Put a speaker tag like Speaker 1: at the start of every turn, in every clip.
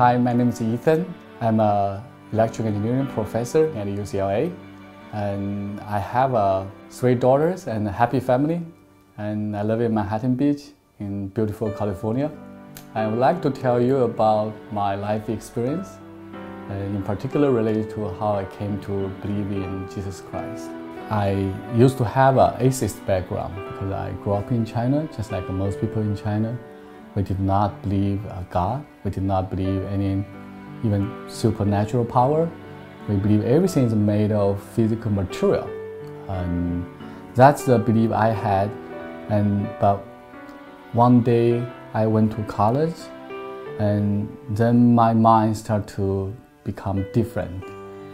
Speaker 1: Hi, my name is Ethan. I'm a electrical engineering professor at UCLA, and I have uh, three daughters and a happy family. And I live in Manhattan Beach in beautiful California. I would like to tell you about my life experience, uh, in particular related to how I came to believe in Jesus Christ. I used to have an atheist background because I grew up in China, just like most people in China. We did not believe uh, God. We did not believe any even supernatural power. We believe everything is made of physical material. And that's the belief I had. And but one day I went to college and then my mind started to become different.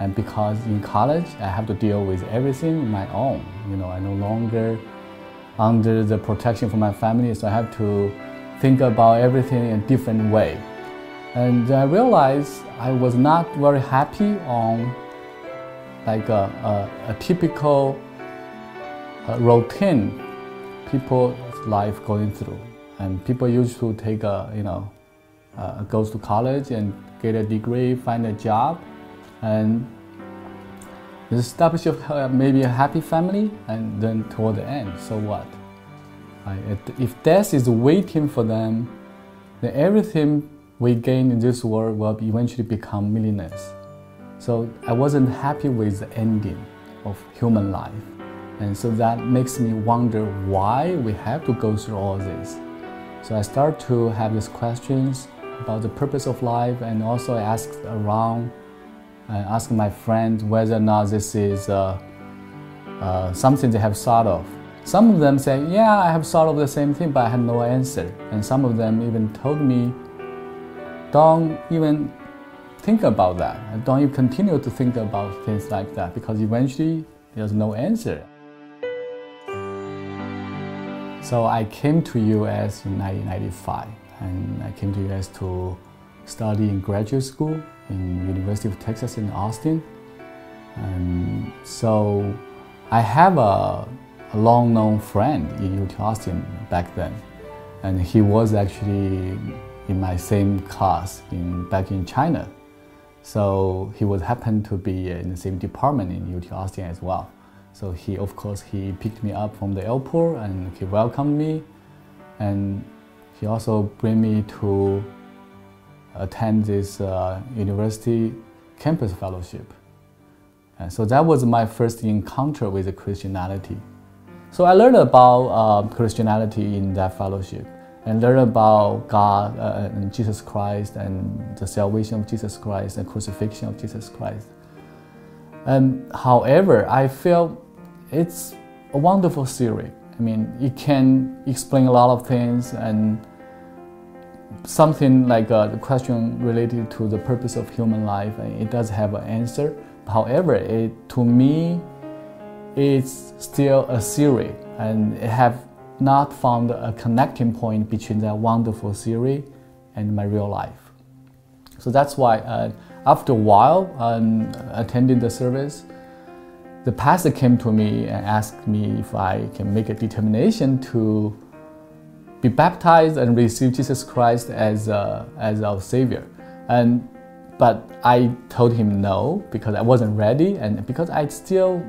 Speaker 1: And because in college I have to deal with everything my own. You know, I no longer under the protection from my family, so I have to think about everything in a different way. And I realized I was not very happy on like a, a, a typical uh, routine people's life going through. And people used to take a, you know, uh, goes to college and get a degree, find a job, and establish a, maybe a happy family, and then toward the end, so what? If death is waiting for them, then everything we gain in this world will eventually become meaningless. So I wasn't happy with the ending of human life. And so that makes me wonder why we have to go through all this. So I start to have these questions about the purpose of life and also I asked around, I asked my friends whether or not this is uh, uh, something they have thought of. Some of them say, yeah, I have thought of the same thing, but I had no answer. And some of them even told me, don't even think about that. Don't you continue to think about things like that because eventually there's no answer. So I came to US in 1995 and I came to US to study in graduate school in University of Texas in Austin. And so I have a a long known friend in UT Austin back then. And he was actually in my same class in, back in China. So he would happen to be in the same department in UT Austin as well. So he, of course, he picked me up from the airport and he welcomed me. And he also bring me to attend this uh, university campus fellowship. And so that was my first encounter with Christianity. So I learned about uh, Christianity in that fellowship and learned about God uh, and Jesus Christ and the salvation of Jesus Christ and crucifixion of Jesus Christ. And however, I feel it's a wonderful theory. I mean, it can explain a lot of things and something like uh, the question related to the purpose of human life. And it does have an answer. However, it to me it's still a theory and have not found a connecting point between that wonderful theory and my real life. So that's why uh, after a while um, attending the service, the pastor came to me and asked me if I can make a determination to be baptized and receive Jesus Christ as, uh, as our Savior. And, but I told him no because I wasn't ready and because I still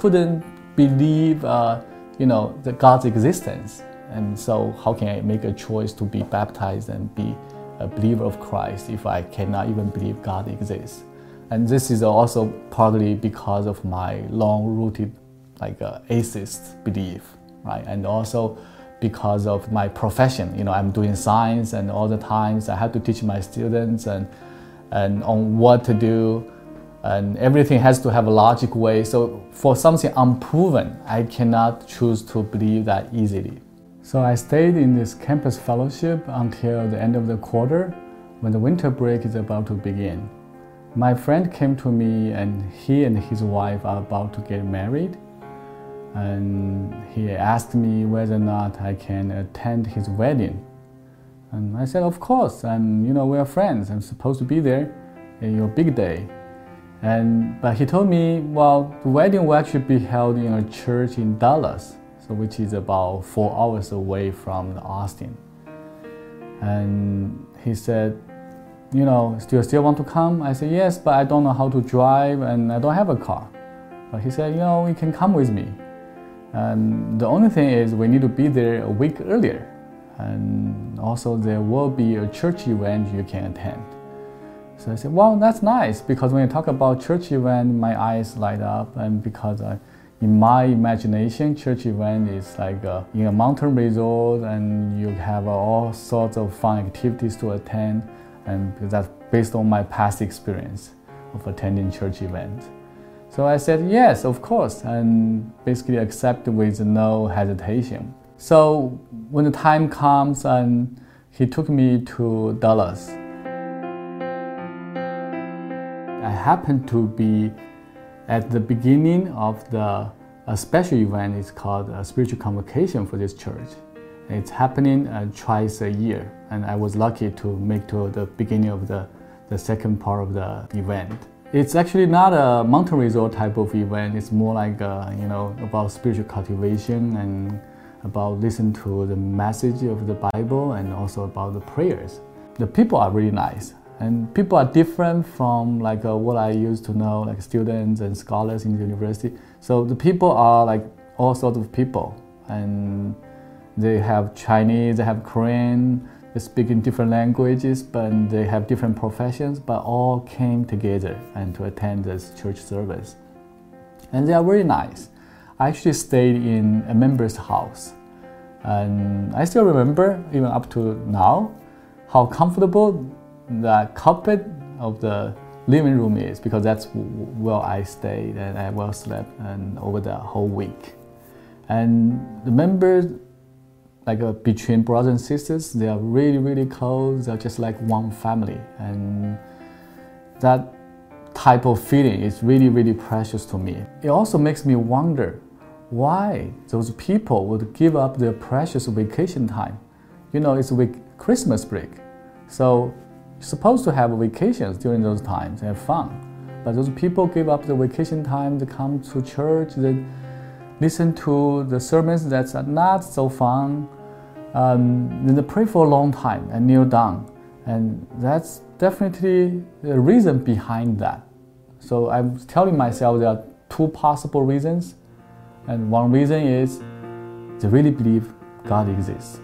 Speaker 1: couldn't believe, uh, you know, the God's existence. And so, how can I make a choice to be baptized and be a believer of Christ if I cannot even believe God exists? And this is also partly because of my long-rooted, like, uh, atheist belief, right? And also because of my profession. You know, I'm doing science, and all the times I have to teach my students and and on what to do and everything has to have a logic way. So for something unproven, I cannot choose to believe that easily. So I stayed in this campus fellowship until the end of the quarter when the winter break is about to begin. My friend came to me and he and his wife are about to get married. And he asked me whether or not I can attend his wedding. And I said, of course, and you know, we are friends. I'm supposed to be there in your big day. And but he told me, well, the wedding will actually be held in a church in Dallas, so which is about four hours away from Austin. And he said, you know, do you still want to come? I said, yes, but I don't know how to drive and I don't have a car. But he said, you know, you can come with me. And the only thing is we need to be there a week earlier. And also there will be a church event you can attend. So I said, well, that's nice because when you talk about church event, my eyes light up. And because I, in my imagination, church event is like a, in a mountain resort and you have uh, all sorts of fun activities to attend. And that's based on my past experience of attending church events. So I said, yes, of course, and basically accept with no hesitation. So when the time comes and he took me to Dallas, I happened to be at the beginning of the a special event. It's called a spiritual convocation for this church. It's happening uh, twice a year, and I was lucky to make to the beginning of the, the second part of the event. It's actually not a mountain resort type of event. It's more like a, you know about spiritual cultivation and about listen to the message of the Bible and also about the prayers. The people are really nice and people are different from like uh, what I used to know like students and scholars in the university. So the people are like all sorts of people and they have Chinese, they have Korean, they speak in different languages, but they have different professions, but all came together and to attend this church service. And they are very nice. I actually stayed in a member's house. And I still remember, even up to now, how comfortable the carpet of the living room is because that's where I stayed and I well slept and over the whole week. And the members like uh, between brothers and sisters, they are really, really close. They're just like one family. And that type of feeling is really, really precious to me. It also makes me wonder why those people would give up their precious vacation time. You know, it's week, Christmas break. So supposed to have vacations during those times, and have fun. But those people give up the vacation time to come to church, they listen to the sermons that's not so fun, um, then they pray for a long time and kneel down. And that's definitely the reason behind that. So I'm telling myself there are two possible reasons. And one reason is they really believe God exists.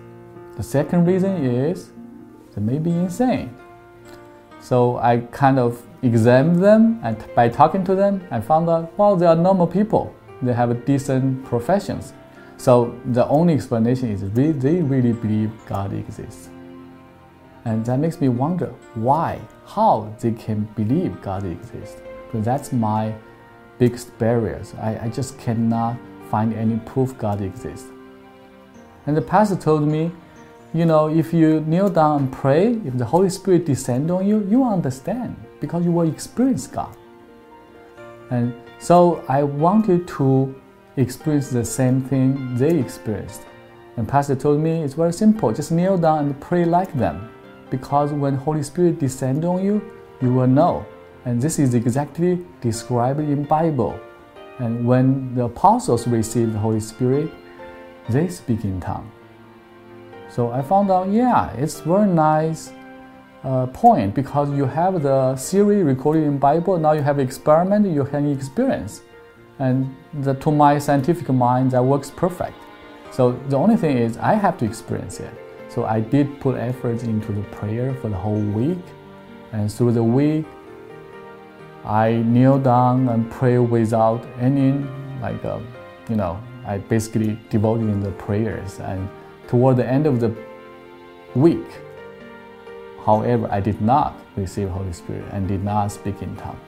Speaker 1: The second reason is they may be insane. So I kind of examined them, and by talking to them, I found out, well, they are normal people. They have decent professions. So the only explanation is they really believe God exists. And that makes me wonder why, how they can believe God exists. Because that's my biggest barriers. I, I just cannot find any proof God exists. And the pastor told me, you know, if you kneel down and pray, if the Holy Spirit descend on you, you understand because you will experience God. And so I wanted to experience the same thing they experienced. And Pastor told me it's very simple. Just kneel down and pray like them. Because when Holy Spirit descend on you, you will know. And this is exactly described in Bible. And when the apostles received the Holy Spirit, they speak in tongue. So I found out, yeah, it's very nice uh, point because you have the theory recorded in Bible. Now you have experiment, you can experience. And the, to my scientific mind, that works perfect. So the only thing is I have to experience it. So I did put effort into the prayer for the whole week. And through the week, I kneel down and pray without any, like, uh, you know, I basically devoted in the prayers. And toward the end of the week, however, I did not receive Holy Spirit and did not speak in tongue.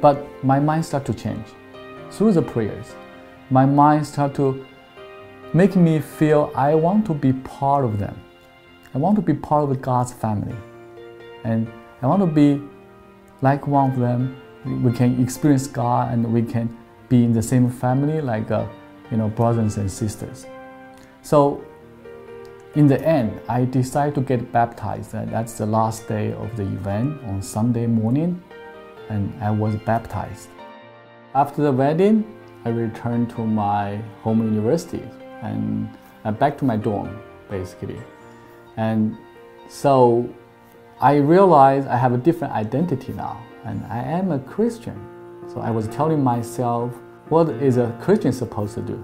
Speaker 1: But my mind started to change through the prayers, my mind started to make me feel I want to be part of them. I want to be part of God's family. And I want to be like one of them. We can experience God and we can be in the same family like uh, you know brothers and sisters. So in the end, I decided to get baptized. That's the last day of the event on Sunday morning, and I was baptized. After the wedding, I returned to my home university and uh, back to my dorm, basically. And so I realized I have a different identity now, and I am a Christian. So I was telling myself, what is a Christian supposed to do?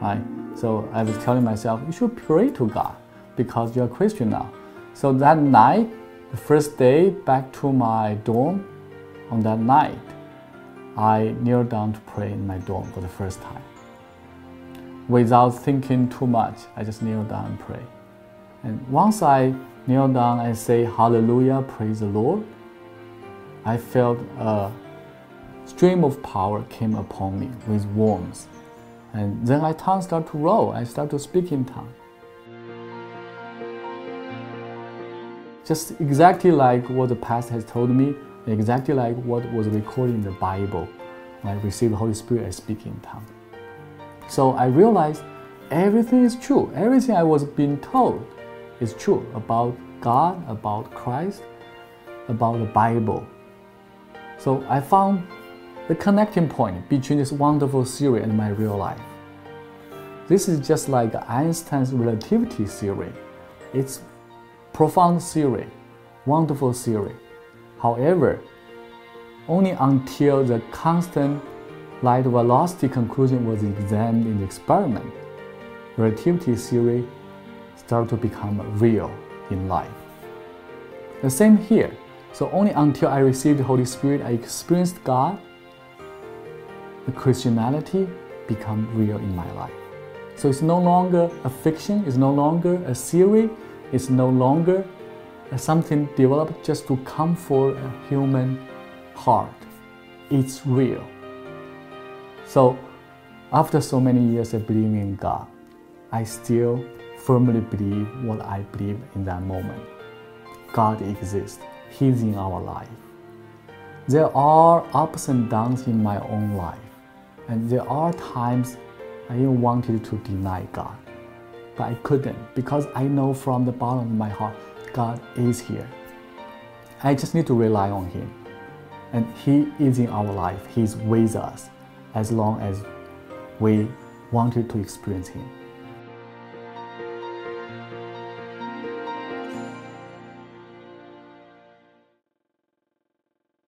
Speaker 1: Right? So I was telling myself, you should pray to God because you're a Christian now. So that night, the first day back to my dorm, on that night, I knelt down to pray in my dorm for the first time. Without thinking too much, I just kneel down and pray. And once I kneel down and say Hallelujah, praise the Lord, I felt a stream of power came upon me with warmth. And then my tongue started to roll. I started to speak in tongue. Just exactly like what the pastor has told me, exactly like what was recorded in the Bible. I received the Holy Spirit, I speak in tongue. So I realized everything is true. Everything I was being told is true about God, about Christ, about the Bible. So I found the connecting point between this wonderful theory and my real life. This is just like Einstein's relativity theory. It's profound theory, wonderful theory. However, only until the constant light velocity conclusion was examined in the experiment, relativity theory started to become real in life. The same here. So only until I received the Holy Spirit, I experienced God, the Christianity become real in my life. So it's no longer a fiction, it's no longer a theory, it's no longer something developed just to comfort a human heart. It's real. So after so many years of believing in God, I still firmly believe what I believe in that moment. God exists. He's in our life. There are ups and downs in my own life, and there are times I even wanted to deny God, but I couldn't because I know from the bottom of my heart God is here. I just need to rely on Him, and He is in our life. He's with us as long as we wanted to experience Him.